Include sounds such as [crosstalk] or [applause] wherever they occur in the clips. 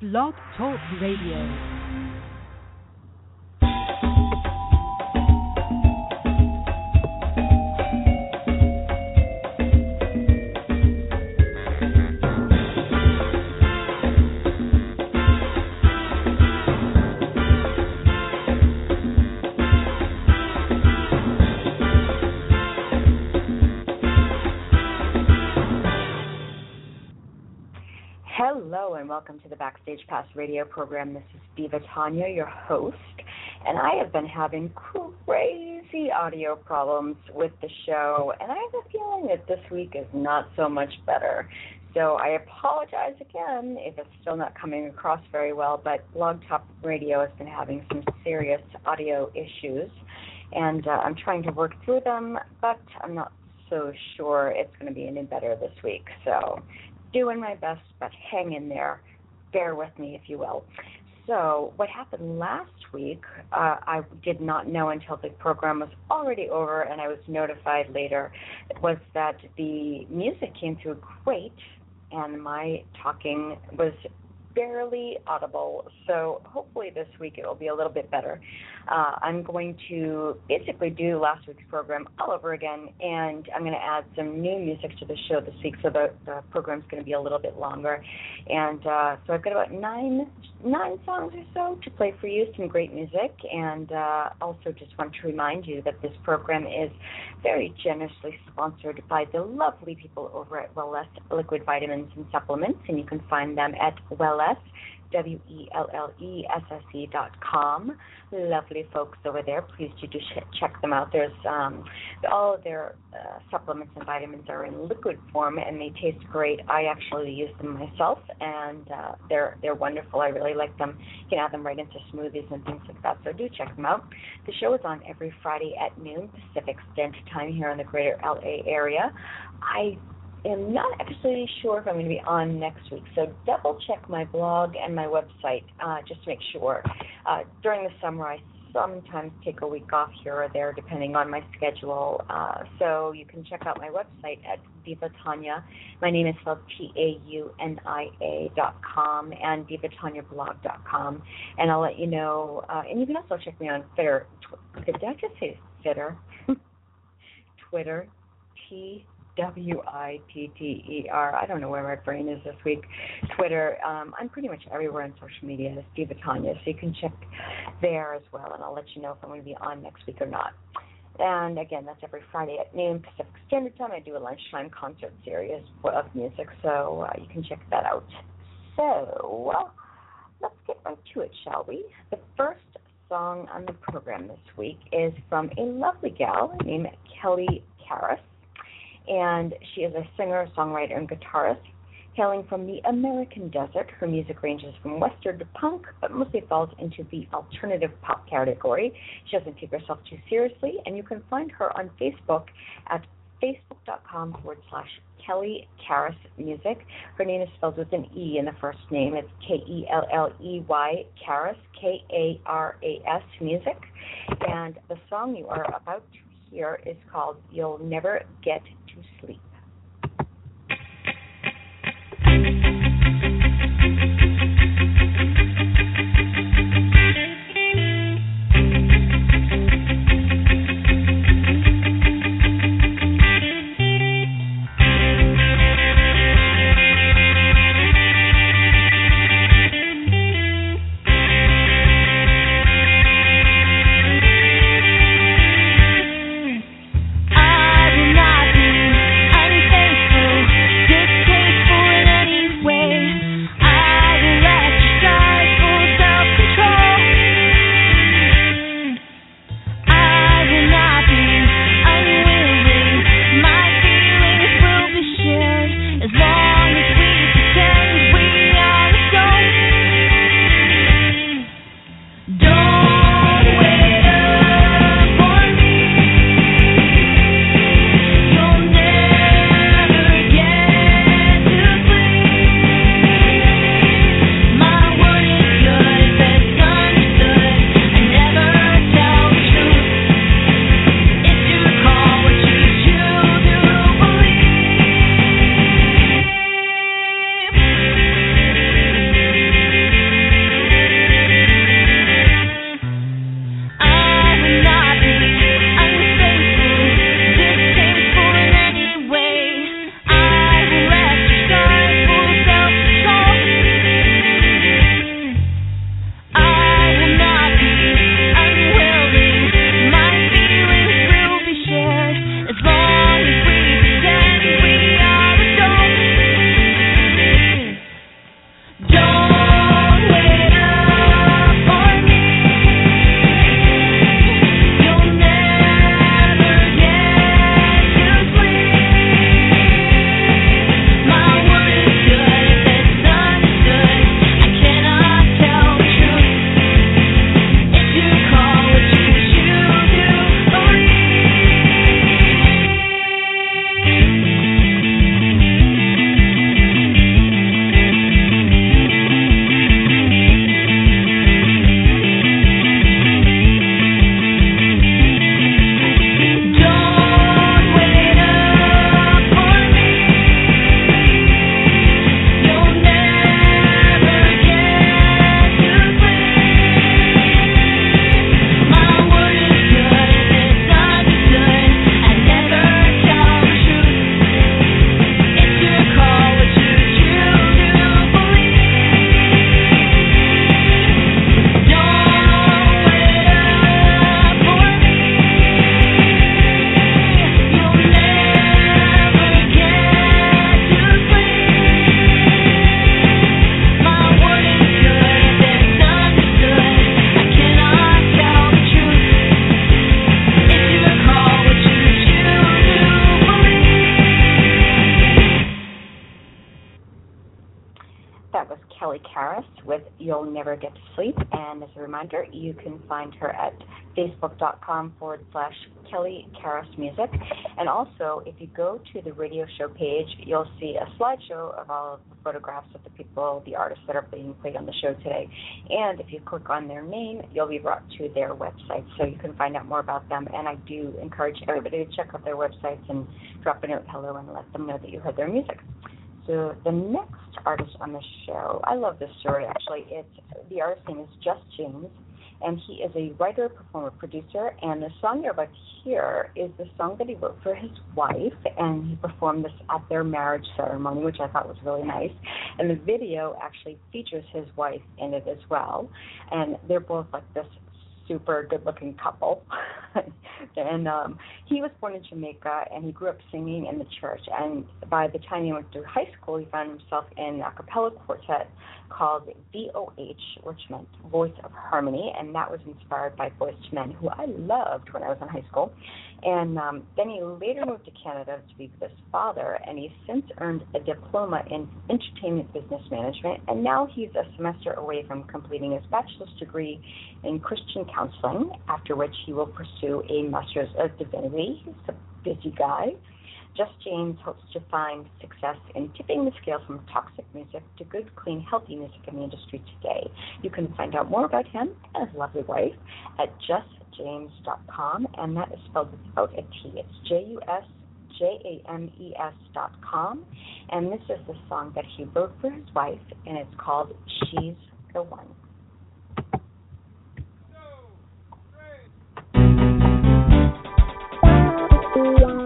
Blog Talk Radio. Backstage Pass radio program. This is Diva Taunia, your host, and I have been having crazy audio problems with the show, and I have a feeling that this week is not so much better. So I apologize again if it's still not coming across very well, but Blog Talk Radio has been having some serious audio issues, and uh, I'm trying to work through them, but I'm not so sure it's going to be any better this week. So doing my best, but hang in there. Bear with me, if you will. So, what happened last week, uh, I did not know until the program was already over and I was notified later, was that the music came through great and my talking was barely audible. So hopefully this week it will be a little bit better. Uh, I'm going to basically do last week's program all over again, and I'm going to add some new music to the show this week, so the, the program's going to be a little bit longer. And uh, so I've got about nine nine songs or so to play for you, some great music, and uh, also just want to remind you that this program is very generously sponsored by the lovely people over at Wellesse Liquid Vitamins and Supplements, and you can find them at Wellesse W E L L E S S E dot com. Lovely folks over there. Please do check them out. There's um, all of their uh, supplements and vitamins are in liquid form and they taste great. I actually use them myself and uh, they're they're wonderful. I really like them. You can add them right into smoothies and things like that. So do check them out. The show is on every Friday at noon Pacific Standard Time here in the Greater LA area. I am not actually sure if I'm going to be on next week. So double check my blog and my website uh, just to make sure. Uh, during the summer, I sometimes take a week off here or there depending on my schedule. Uh, so you can check out my website at Diva Taunia. My name is spelled T A U N I A dot com and divatauniablog dot com. And I'll let you know. Uh, and you can also check me on Twitter. Tw- did I just say Twitter? [laughs] Twitter. T W I T T E R. I don't know where my brain is this week. Twitter. Um, I'm pretty much everywhere on social media as Diva Taunia, so you can check there as well, and I'll let you know if I'm going to be on next week or not. And again, that's every Friday at noon Pacific Standard Time. I do a lunchtime concert series of music, so uh, you can check that out. So well, let's get right to it, shall we? The first song on the program this week is from a lovely gal named Kelley Karas and she is a singer, songwriter, and guitarist. Hailing from the American desert, her music ranges from western to punk, but mostly falls into the alternative pop category. She doesn't take herself too seriously, and you can find her on Facebook at facebook.com forward slash Kelley Karas Music. Her name is spelled with an E in the first name. It's K E L L E Y Karas, K A R A S Music. And the song you are about to hear is called You'll Never Get Sleep. facebook.com forward slash Kelley Karas Music. And also, if you go to the radio show page, you'll see a slideshow of all of the photographs of the people, the artists that are being played on the show today. And if you click on their name, you'll be brought to their website so you can find out more about them. And I do encourage everybody to check out their websites and drop a note hello and let them know that you heard their music. So the next artist on the show, I love this story actually. It's the artist name is Just James and he is a writer, performer, producer. And the song you're about to hear is the song that he wrote for his wife, and he performed this at their marriage ceremony, which I thought was really nice. And the video actually features his wife in it as well, and they're both like this super good looking couple. [laughs] [laughs] and um he was born in Jamaica and he grew up singing in the church. And by the time he went through high school he found himself in a cappella quartet called VOH, which meant Voice of Harmony, and that was inspired by Voice Men, who I loved when I was in high school. And um, then he later moved to Canada to be with his father, and he's since earned a diploma in entertainment business management, and now he's a semester away from completing his bachelor's degree in Christian counseling, after which he will pursue a master's of divinity. He's a busy guy. Just James hopes to find success in tipping the scale from toxic music to good, clean, healthy music in the industry today. You can find out more about him and his lovely wife at jusjames.com, and that is spelled without a T. It's J U S J A M E S dot com, and this is the song that he wrote for his wife, and it's called She's the One. Let's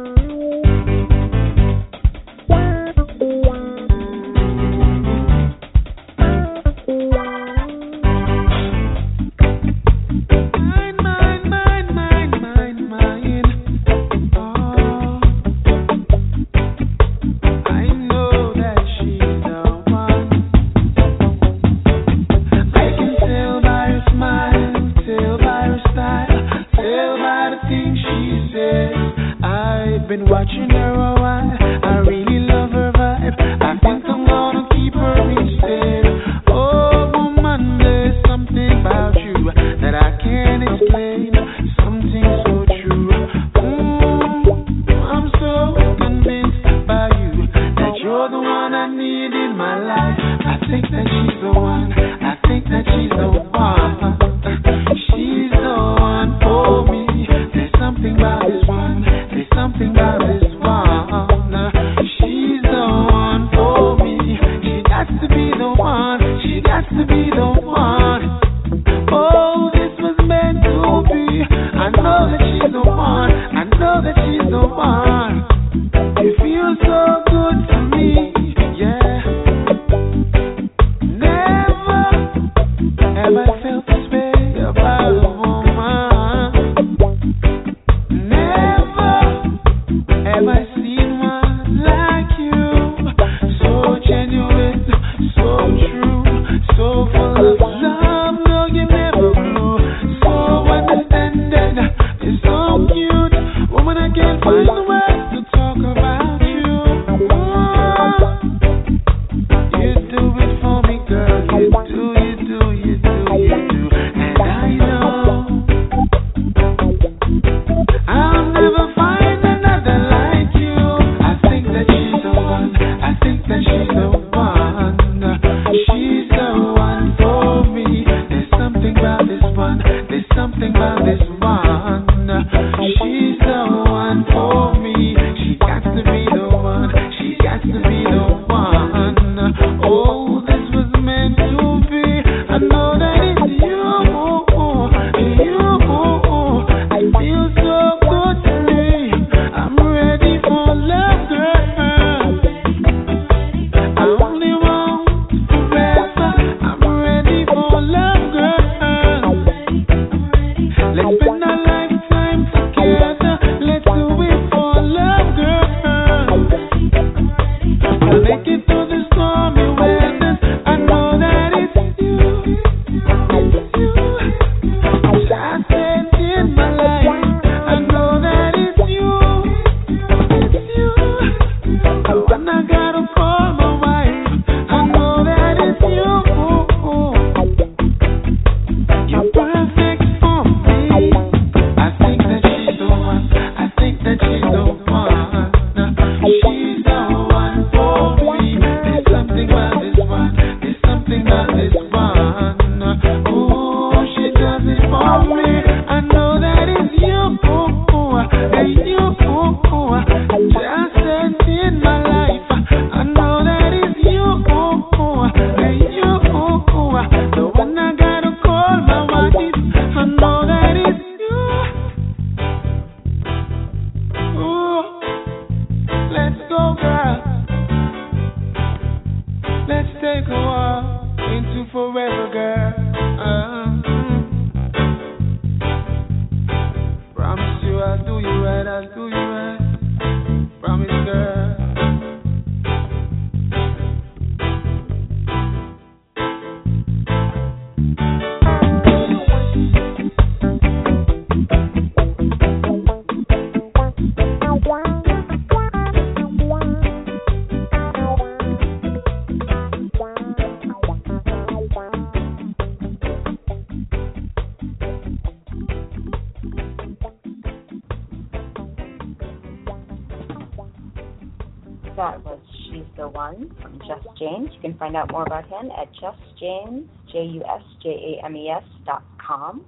find out more about him at Just James, J U S J A M E S dot com.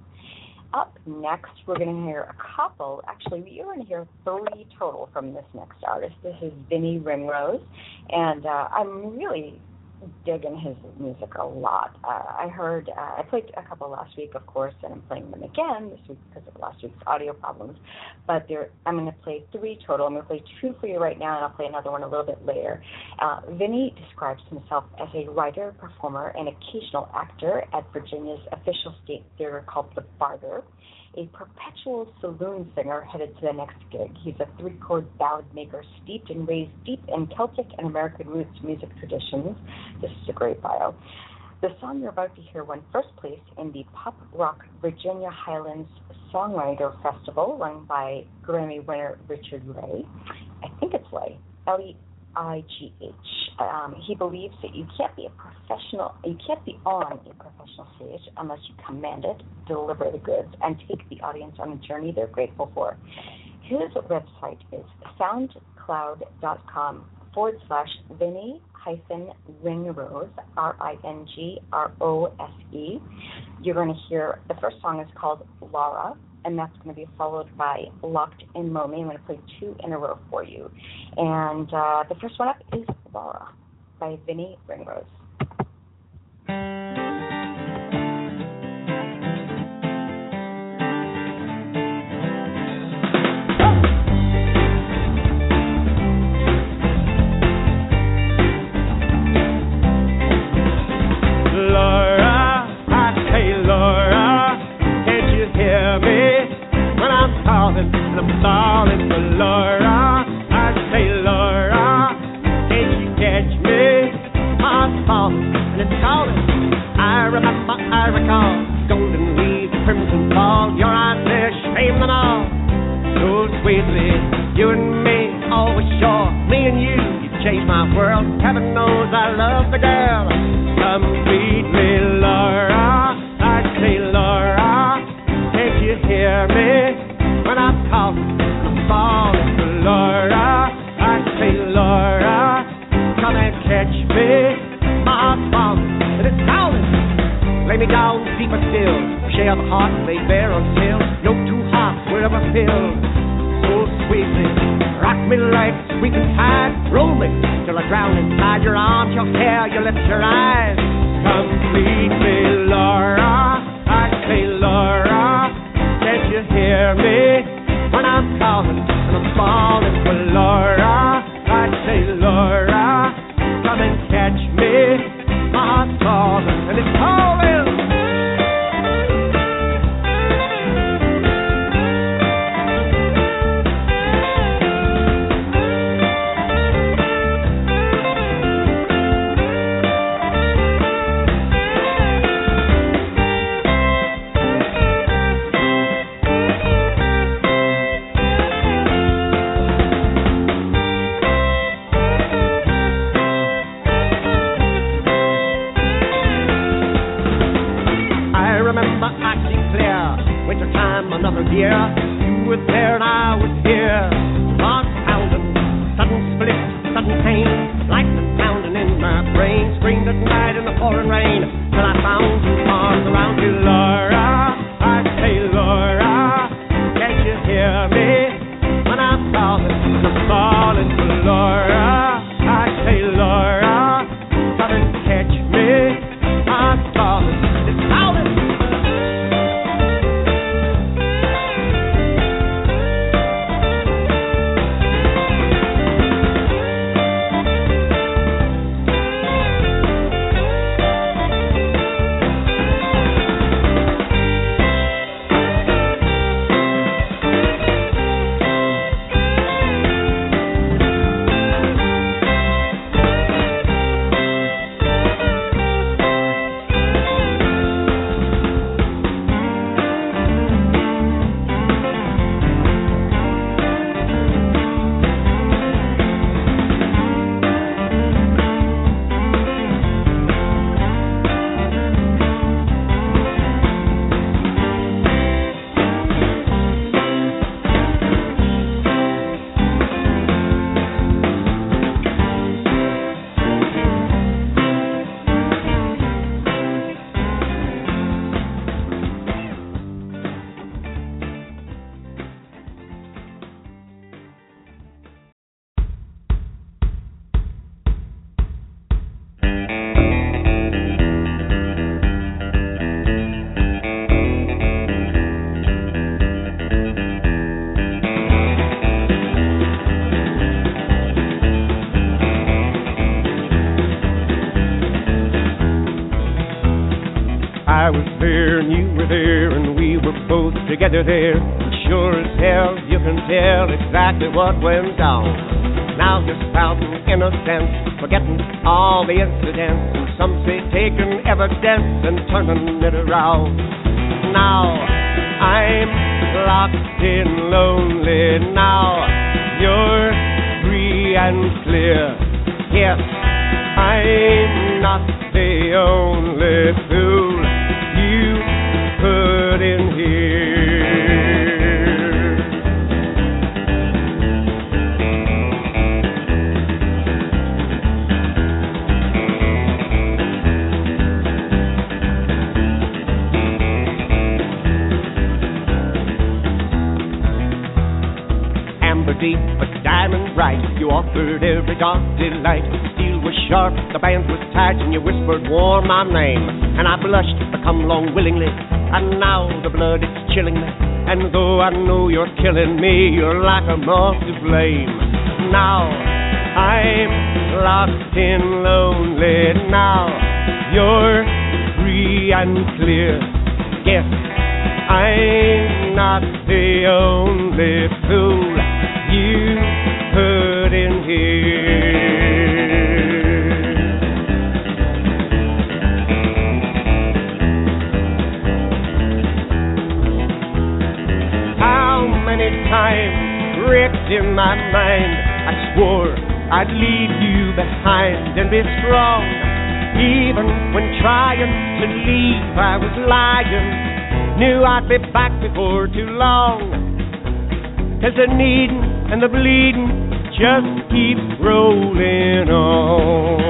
Up next, we're going to hear a couple. Actually, you're going to hear three total from this next artist. This is Vinny Ringrose, and uh, I'm really digging his music a lot. Uh, I heard uh, I played a couple last week, of course, and I'm playing them again this week because of last week's audio problems. But there, I'm going to play three total. I'm going to play two for you right now, and I'll play another one a little bit later. Uh, Vinny describes himself as a writer, performer, and occasional actor at Virginia's official state theater called the Barter a perpetual saloon singer headed to the next gig. He's a three chord ballad maker steeped and raised deep in Celtic and American roots music traditions. This is a great bio. The song you're about to hear won first place in the Pop Rock Virginia Highlands Songwriter Festival run by Grammy winner Richard Leigh. I think it's Leigh. L E I G H. Um, he believes that you can't be a professional, you can't be on a professional stage unless you command it, deliver the goods, and take the audience on a journey they're grateful for. His website is soundcloud.com forward slash Vinny hyphen Ringrose, R I N G R O S E. You're going to hear the first song is called Laura and that's going to be followed by Locked in Lonely. I'm going to play two in a row for you. And uh, the first one up is Laura by Vinny Ringrose. Father. Together there. Sure as hell you can tell exactly what went down. Now you're spouting innocence, forgetting all the incidents, and some say taking evidence and turning it around. Now I'm locked in lonely. Now you're free and clear. Yes, I'm not the only fool you put in here. Amber deep, but diamond bright. You offered every dark delight. The steel was sharp, the band was tight, and you whispered warm my name. And I blushed to come along willingly. And now the blood is chilling me. And though I know you're killing me, you're like a moth to flame. Now I'm locked in lonely. Now you're free and clear. Yes, I'm not the only fool you put in here. How many times wrecked in my mind I swore I'd leave you behind and be strong. Even when trying to leave, I was lying. Knew I'd be back before too long. Cause needing and the bleeding just keeps rolling on.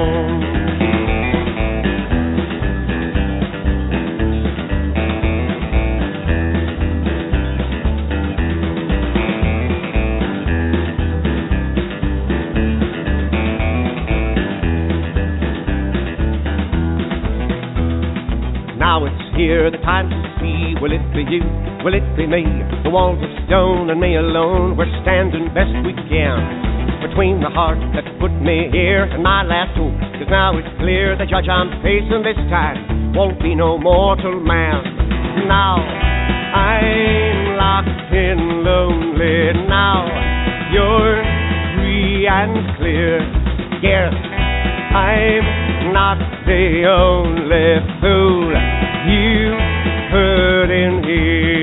Now it's here, the time be you? Will it be me? The walls of stone and me alone. We're standing best we can. Between the heart that put me here and my last hope. Cause now it's clear the judge I'm facing this time won't be no mortal man. Now I'm locked in lonely. Now you're free and clear. Yes, I'm not the only fool you put in here.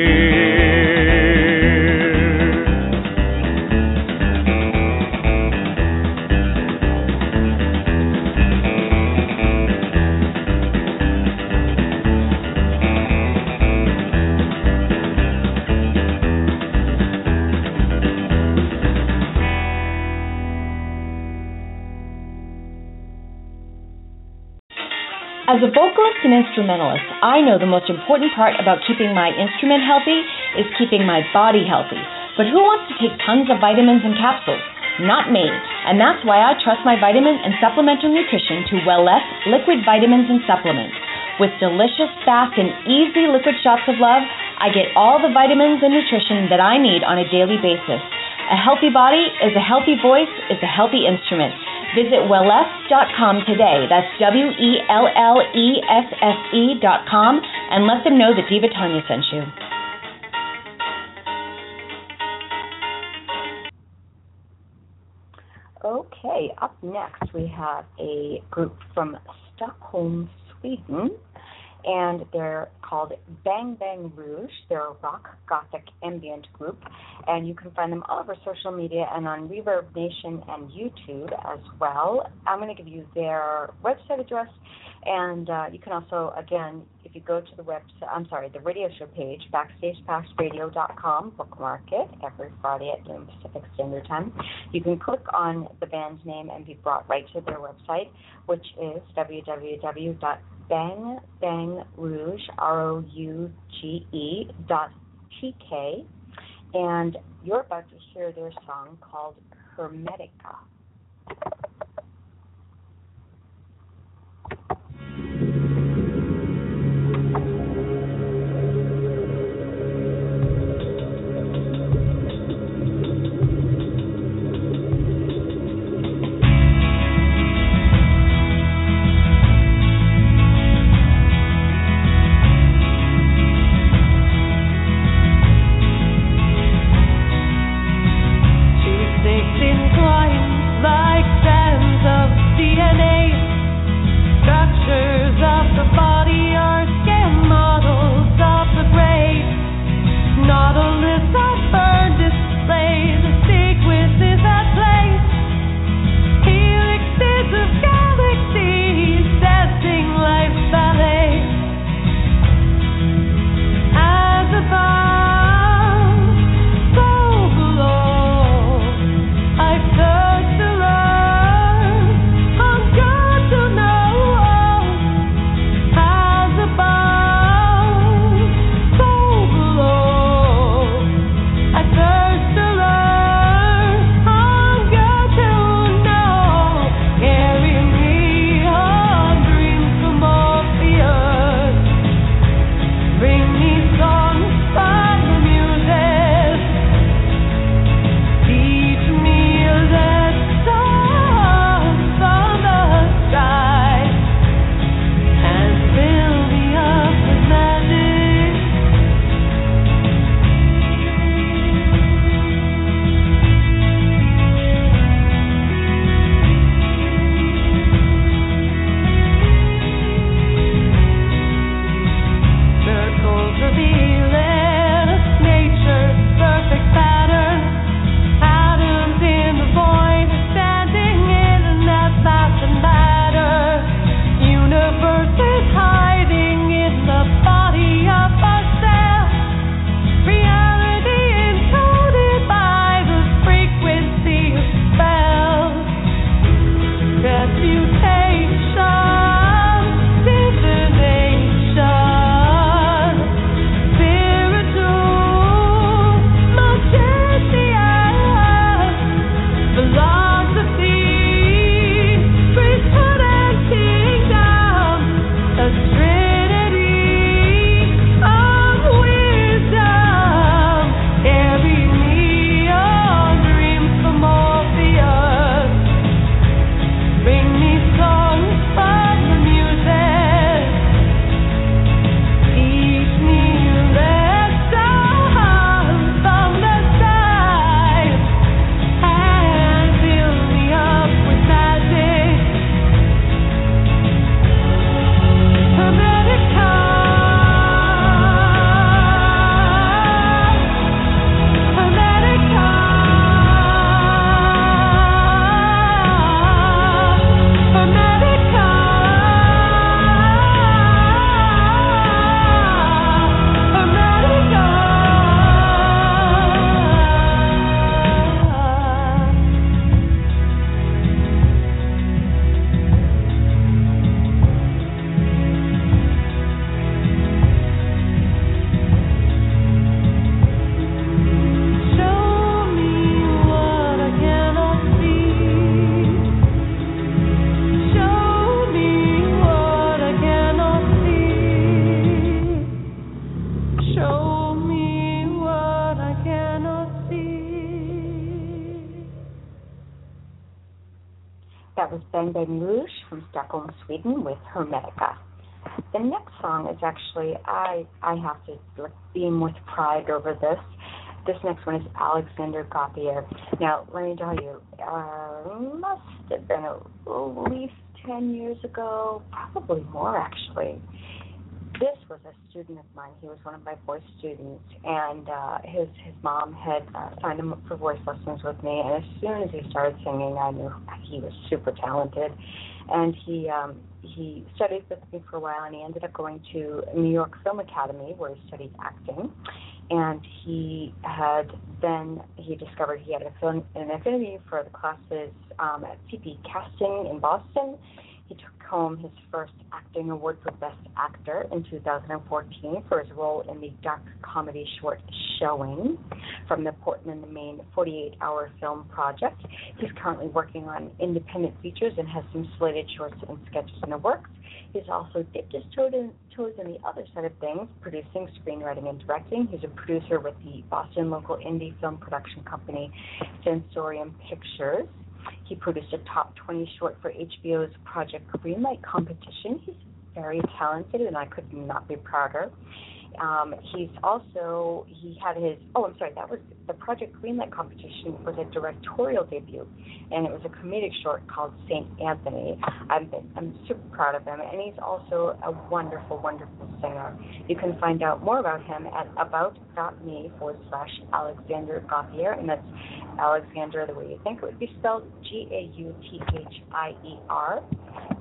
Instrumentalist, I know the most important part about keeping my instrument healthy is keeping my body healthy. But who wants to take tons of vitamins and capsules? Not me. And that's why I trust my vitamin and supplemental nutrition to Wellesse liquid vitamins and supplements. With delicious, fast, and easy liquid shots of love, I get all the vitamins and nutrition that I need on a daily basis. A healthy body is a healthy voice, is a healthy instrument. Visit wellesse.com today. That's W E L L E S S E dot com and let them know that Diva Taunia sent you. Okay, up next we have a group from Stockholm, Sweden, and they're called Bang Bang Rouge. They're a rock gothic ambient group, and you can find them all over social media and on Reverb Nation and YouTube as well. I'm going to give you their website address, and uh, you can also, again, if you go to the website, I'm sorry, the radio show page, backstagepassradio.com, bookmark it every Friday at noon Pacific Standard Time. You can click on the band's name and be brought right to their website, which is www bang bang rouge r o u g e dot t k. And you're about to hear their song called hermetica Bang Bang Rouge from Stockholm, Sweden with Hermetica. The next song is actually I I have to beam with pride over this. This next one is Alexander Gauthier. Now, let me tell you, uh, must have been at least 10 years ago, probably more actually. This was a student of mine. He was one of my voice students, and uh, his his mom had uh, signed him up for voice lessons with me. And as soon as he started singing, I knew he was super talented. And he um, he studied with me for a while, and he ended up going to New York Film Academy, where he studied acting and he had then he discovered he had a film, an affinity for the classes um, at CP Casting in Boston. He took home his first acting award for Best Actor in 2014 for his role in the dark comedy short Showing from the Portland, Maine 48 hour film project. He's currently working on independent features and has some slated shorts and sketches in the works. He's also dipped his toes in, toes in the other side of things, producing, screenwriting, and directing. He's a producer with the Boston local indie film production company Sensorium Pictures. He produced a top 20 short for HBO's Project Greenlight competition. He's very talented, and I could not be prouder. Um, he's also he had his oh I'm sorry that was the Project Greenlight competition was a directorial debut, and it was a comedic short called Saint Anthony. I'm I'm super proud of him, and he's also a wonderful wonderful singer. You can find out more about him at about.me forward slash Alexander Gauthier, and that's Alexander the way you think it would be spelled G A U T H I E R.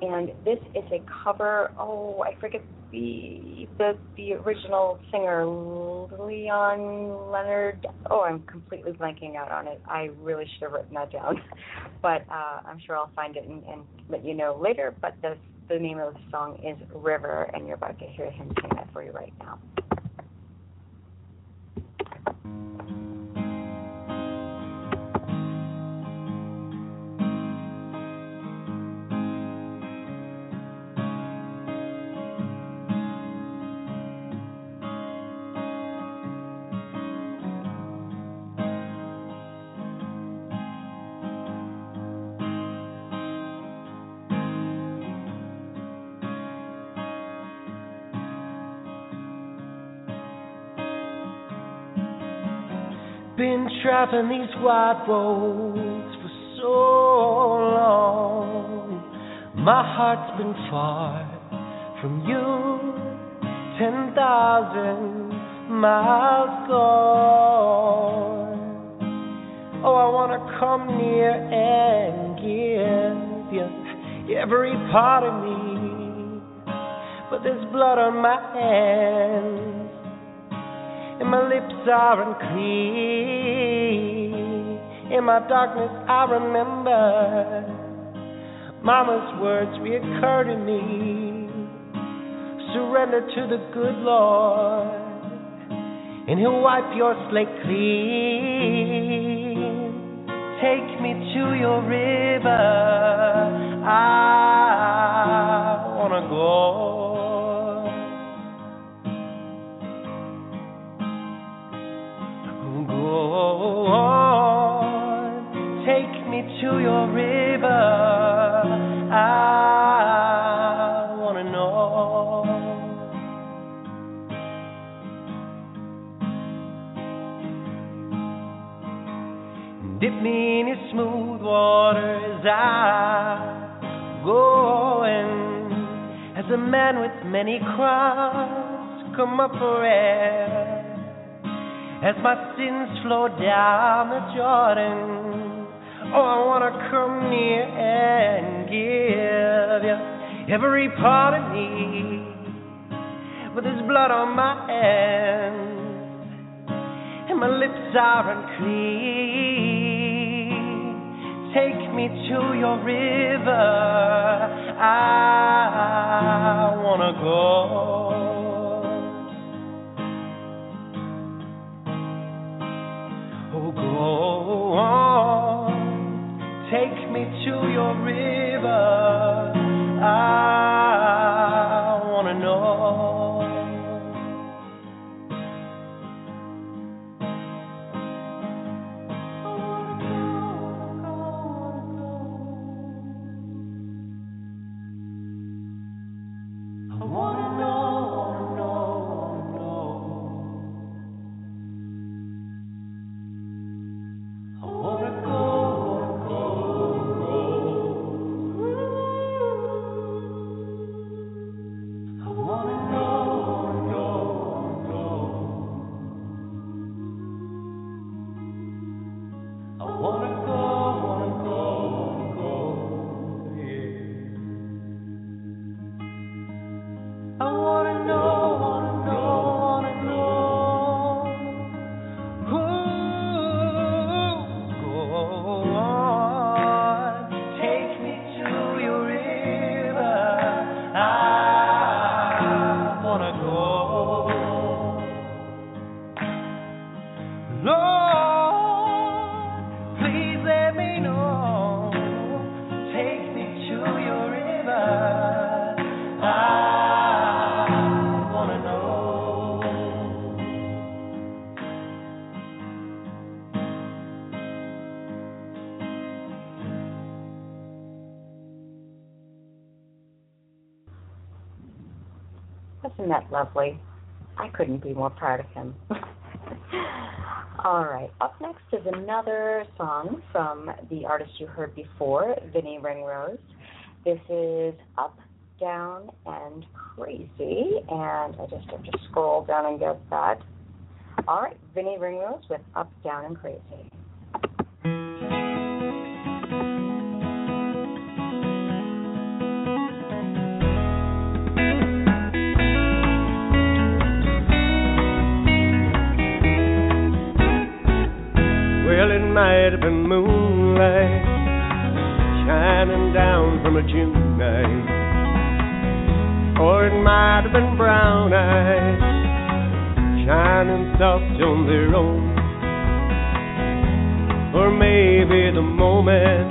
And this is a cover. Oh, I forget the the the original singer Leon Leonard. Oh, I'm completely blanking out on it. I really should have written that down, [laughs] but uh, I'm sure I'll find it and, and let you know later. But the the name of the song is River, and you're about to hear him sing that for you right now. Traveling these wide roads for so long. My heart's been far from you, ten thousand miles gone. Oh, I wanna come near and give you every part of me, but there's blood on my hands and my lips are unclean. In my darkness, I remember Mama's words reoccur to me. Surrender to the good Lord, and He'll wipe your slate clean. Take me to your river. I wanna go. Your river. I wanna know. Dip me in your smooth waters. I go in as a man with many crimes. Come up for air as my sins flow down the Jordan. Oh, I want to come near and give you every part of me. But there's blood on my hands, and my lips are unclean. Take me to your river. I want to go. Oh, go on. Take me to your river. I that lovely? I couldn't be more proud of him. [laughs] All right. Up next is another song from the artist you heard before, Vinny Ringrose. This is Up, Down, and Crazy. And I just have to scroll down and get that. All right. Vinny Ringrose with Up, Down, and Crazy. Been moonlight shining down from a June night. Or it might have been brown eyes shining soft on their own. Or maybe the moment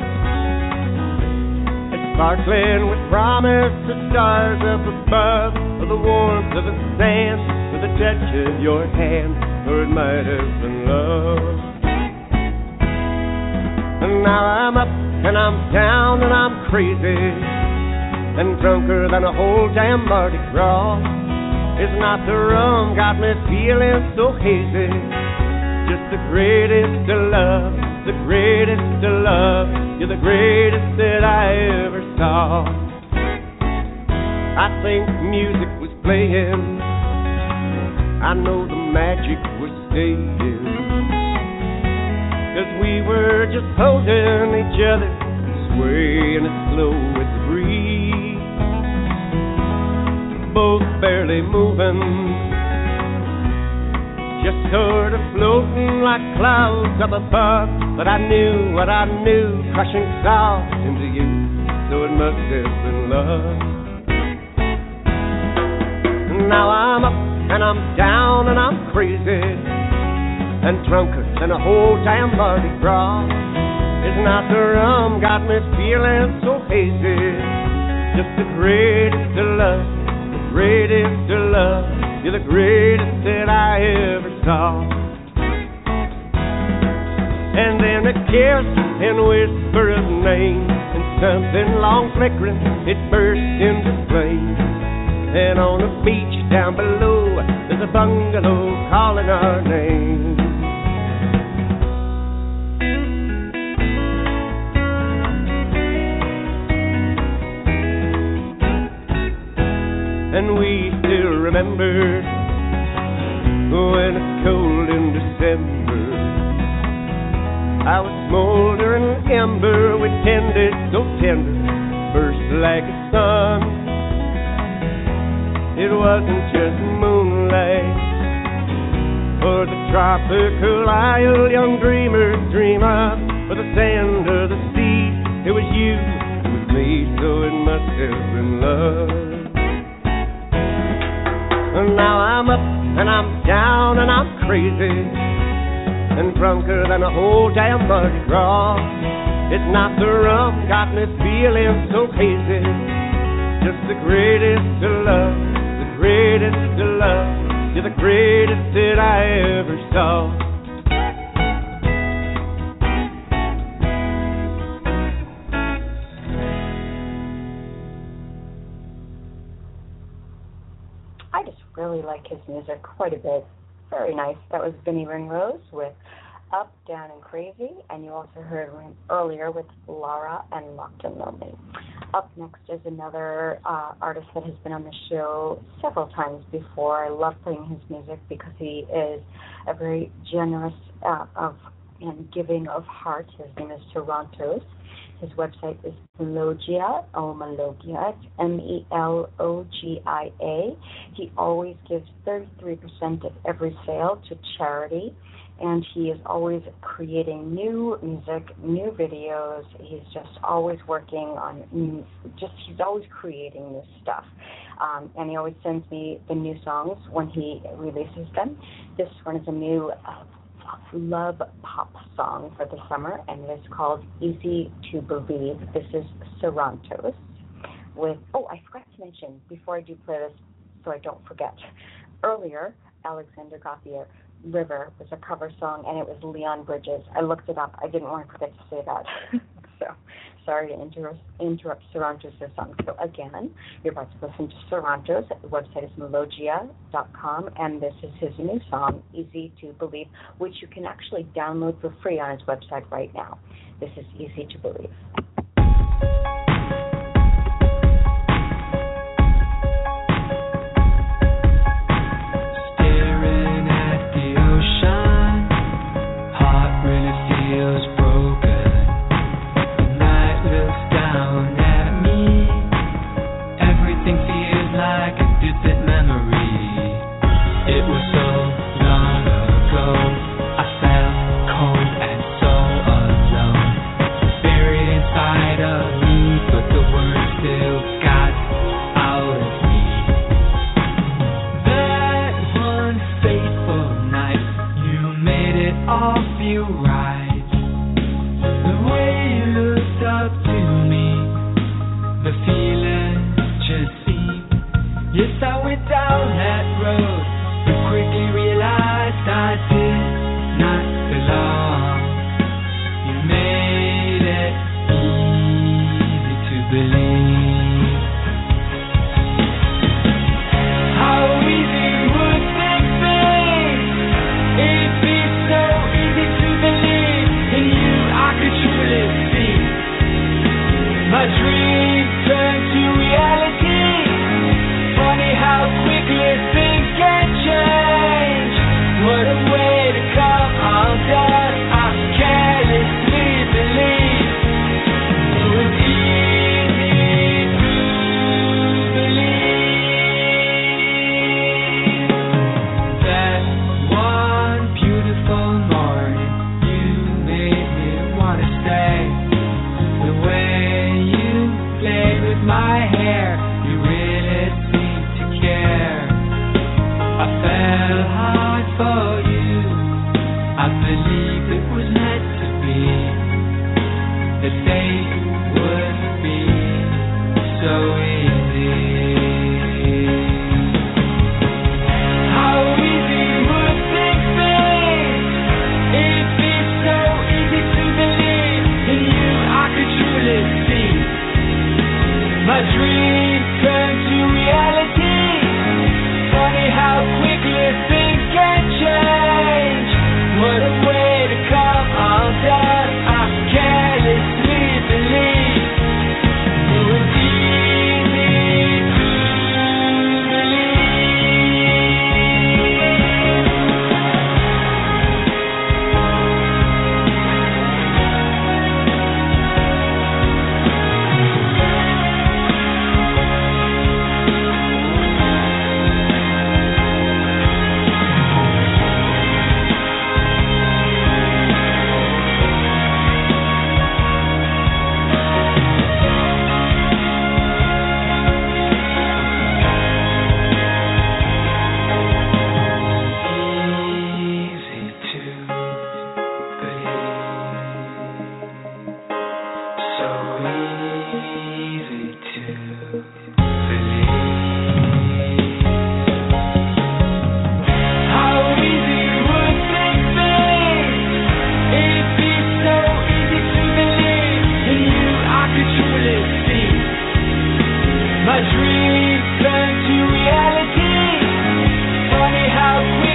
it's sparkling with promise, the stars up above, or the warmth of the sand, or the touch of your hand, or it might have been love. Now I'm up and I'm down and I'm crazy and drunker than a whole damn Mardi Gras. It's not the rum got me feeling so hazy. Just the greatest to love, the greatest to love. You're the greatest that I ever saw. I think music was playing. I know the magic was staying. We were just holding each other, swaying it slow with the breeze. Both barely moving, just sort of floating like clouds up above. But I knew what I knew, crushing soft into you, so it must have been love. Now I'm up and I'm down and I'm crazy and drunker than a whole damn Mardi Gras. It's not the rum got me feeling so hazy. Just the greatest to love, the greatest to love. You're the greatest that I ever saw. And then a kiss and whisper of name, and something long flickering, it burst into flame. And on the beach down below, there's a bungalow calling our name. Remember when it's cold in December. I was smoldering ember, we tended so tender, burst like a sun. It wasn't just moonlight or the tropical isle young dreamers dream of, or the sand or the sea. It was you, it was me, so it must have been love. And I'm down and I'm crazy and drunker than a whole damn Mardi Gras. It's not the rum got me feeling so hazy. Just the greatest to love, the greatest to love. You're the greatest that I ever saw. Like his music quite a bit. Very nice. That was Vinny Ringrose with Up, Down, and Crazy, and you also heard him earlier with Laura and Locked in Lonely. Up next is another uh, artist that has been on the show several times before. I love playing his music because he is a very generous uh, of and giving of heart. His name is Sarantos. His website is Melogia, or Melogia, it's M-E-L-O-G-I-A. He always gives 33% of every sale to charity, and he is always creating new music, new videos. He's just always working on, just he's always creating new stuff. Um, and he always sends me the new songs when he releases them. This one is a new uh, love pop song for the summer, and it is called Easy to Believe. This is Sarantos with, oh, I forgot to mention before I do play this, so I don't forget. Earlier, Alexander Gauthier River was a cover song, and it was Leon Bridges. I looked it up. I didn't want to forget to say that. [laughs] so, sorry to inter- interrupt song. So again. You're about to listen to Sarantos. The website is melodia.com, and this is his new song, Easy to Believe, which you can actually download for free on his website right now. This is Easy to Believe.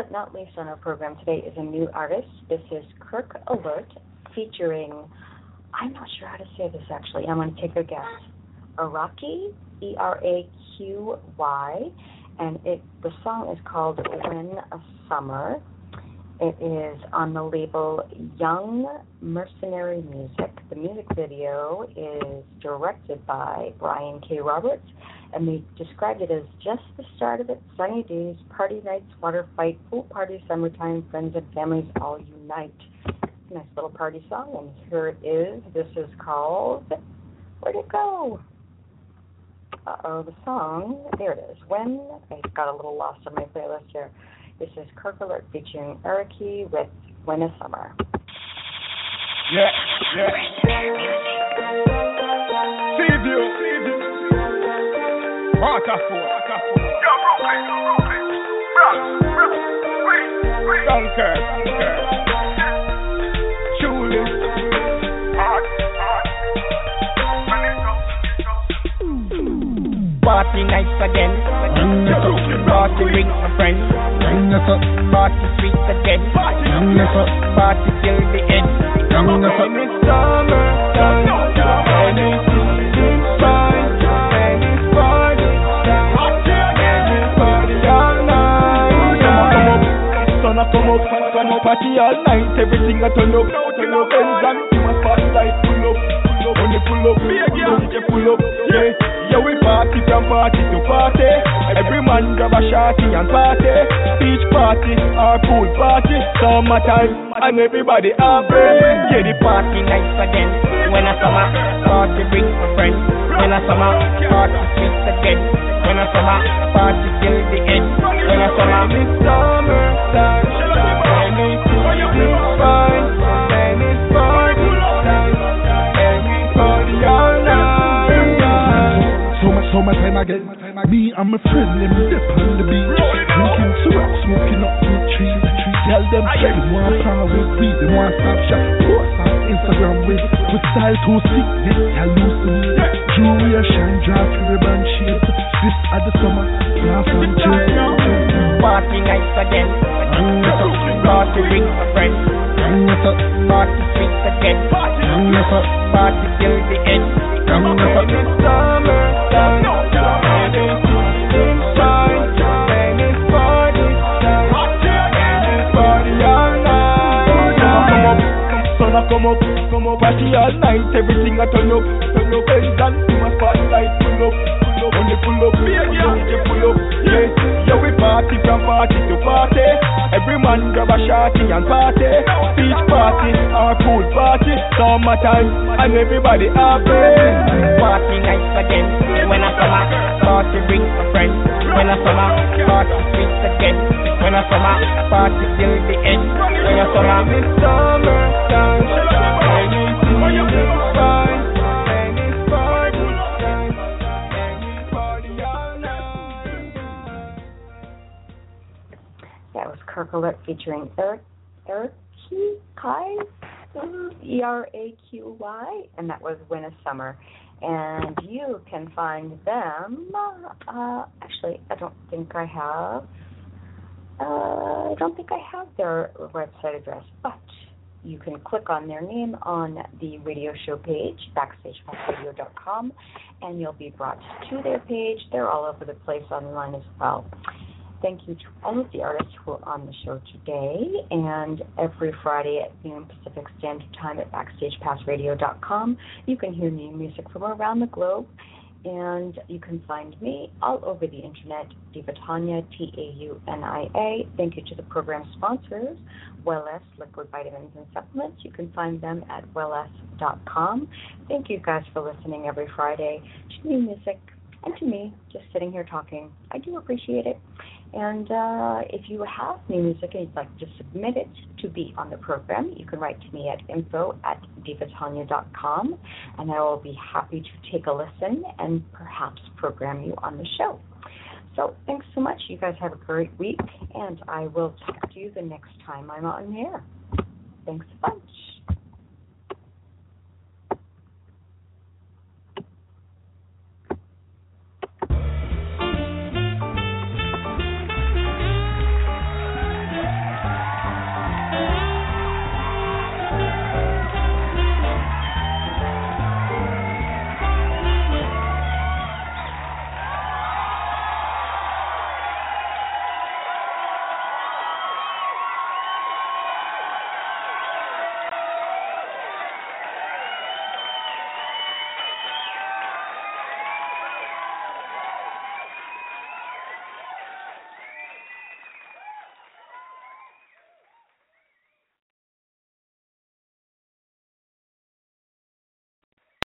but not least on our program today is a new artist. This is Kirk Alert featuring, I'm not sure how to say this actually. I'm going to take a guess. Araki, E R A Q Y, and it the song is called When a Summer. It is on the label Young Mercenary Music. The music video is directed by Brian K. Roberts and they described it as just the start of it. Sunny days, party nights, water fight, pool party, summertime, friends and families all unite. Nice little party song, and here it is. This is called Where'd It Go? Uh oh, the song. There it is. When I got a little lost on my playlist here. This is Kirk Alert featuring Eriki with When Is Summer. Yeah, yeah. Preview, preview. Waterfall. Dunkirk. Julie. Party nights again. Party bring a friend. Party sweet again. Party till the end. When it's summertime, anything come up, come up, party all night. Everything a turn up, turn up. Benz and you a spotlight pull up, pull up. When you pull up, don't you pull up, yeah. Yeah, we party from party to party. Every man grab a shotty and party. Beach party or pool party. Summertime and everybody happy. Yeah, the party nights again. When a summer party bring a friend. When a summer party sweet again. When a summer party till the end. When a summer It's summertime. Anything is fine. And it's party time. All night. Summer, summertime again. Me and my friend them dip on the beach, drinking syrup, smoking up some trees. Tell them they want power with weed, they want stop shop. Post on Instagram with with style too sick, yes, I loosen. Jewelry shine, drop to the. This at the summer, laugh and chill. party nights again. Party bring a friend. Party sweet again. Party till the end. When it's summertime, anything fine. And it's party time. And it's party all night. Sun a come up, come up, party all night. Everything a turn up, turn up. And you a spotlight pull up, When you pull you yeah. Yeah, we party from party to party. Every man grab a shotty and party. Beach party or pool party. Summertime and everybody happy. Party nights again. When a summer party bring a friend. When a summer party sweet again. When a summer party till the end. When a summer It's summertime. Anything is fine. Was Kirk Alert featuring Eric Eriki Kai, E R A Q Y, and that was When a Summer. And you can find them. Uh, actually, I don't think I have. Uh, I don't think I have their website address, but you can click on their name on the radio show page, backstagepassradio.com, and you'll be brought to their page. They're all over the place online as well. Thank you to all of the artists who are on the show today and every Friday at noon Pacific Standard Time at BackstagePassRadio.com. You can hear new music from around the globe and you can find me all over the internet, Diva Taunia, T A U N I A. Thank you to the program sponsors, Wellesse Liquid Vitamins and Supplements. You can find them at wellesse.com. Thank you guys for listening every Friday to new music and to me just sitting here talking. I do appreciate it. And uh, if you have new music and you'd like to submit it to be on the program, you can write to me at info at divataunia.com and I will be happy to take a listen and perhaps program you on the show. So thanks so much. You guys have a great week, and I will talk to you the next time I'm on air. Thanks a bunch.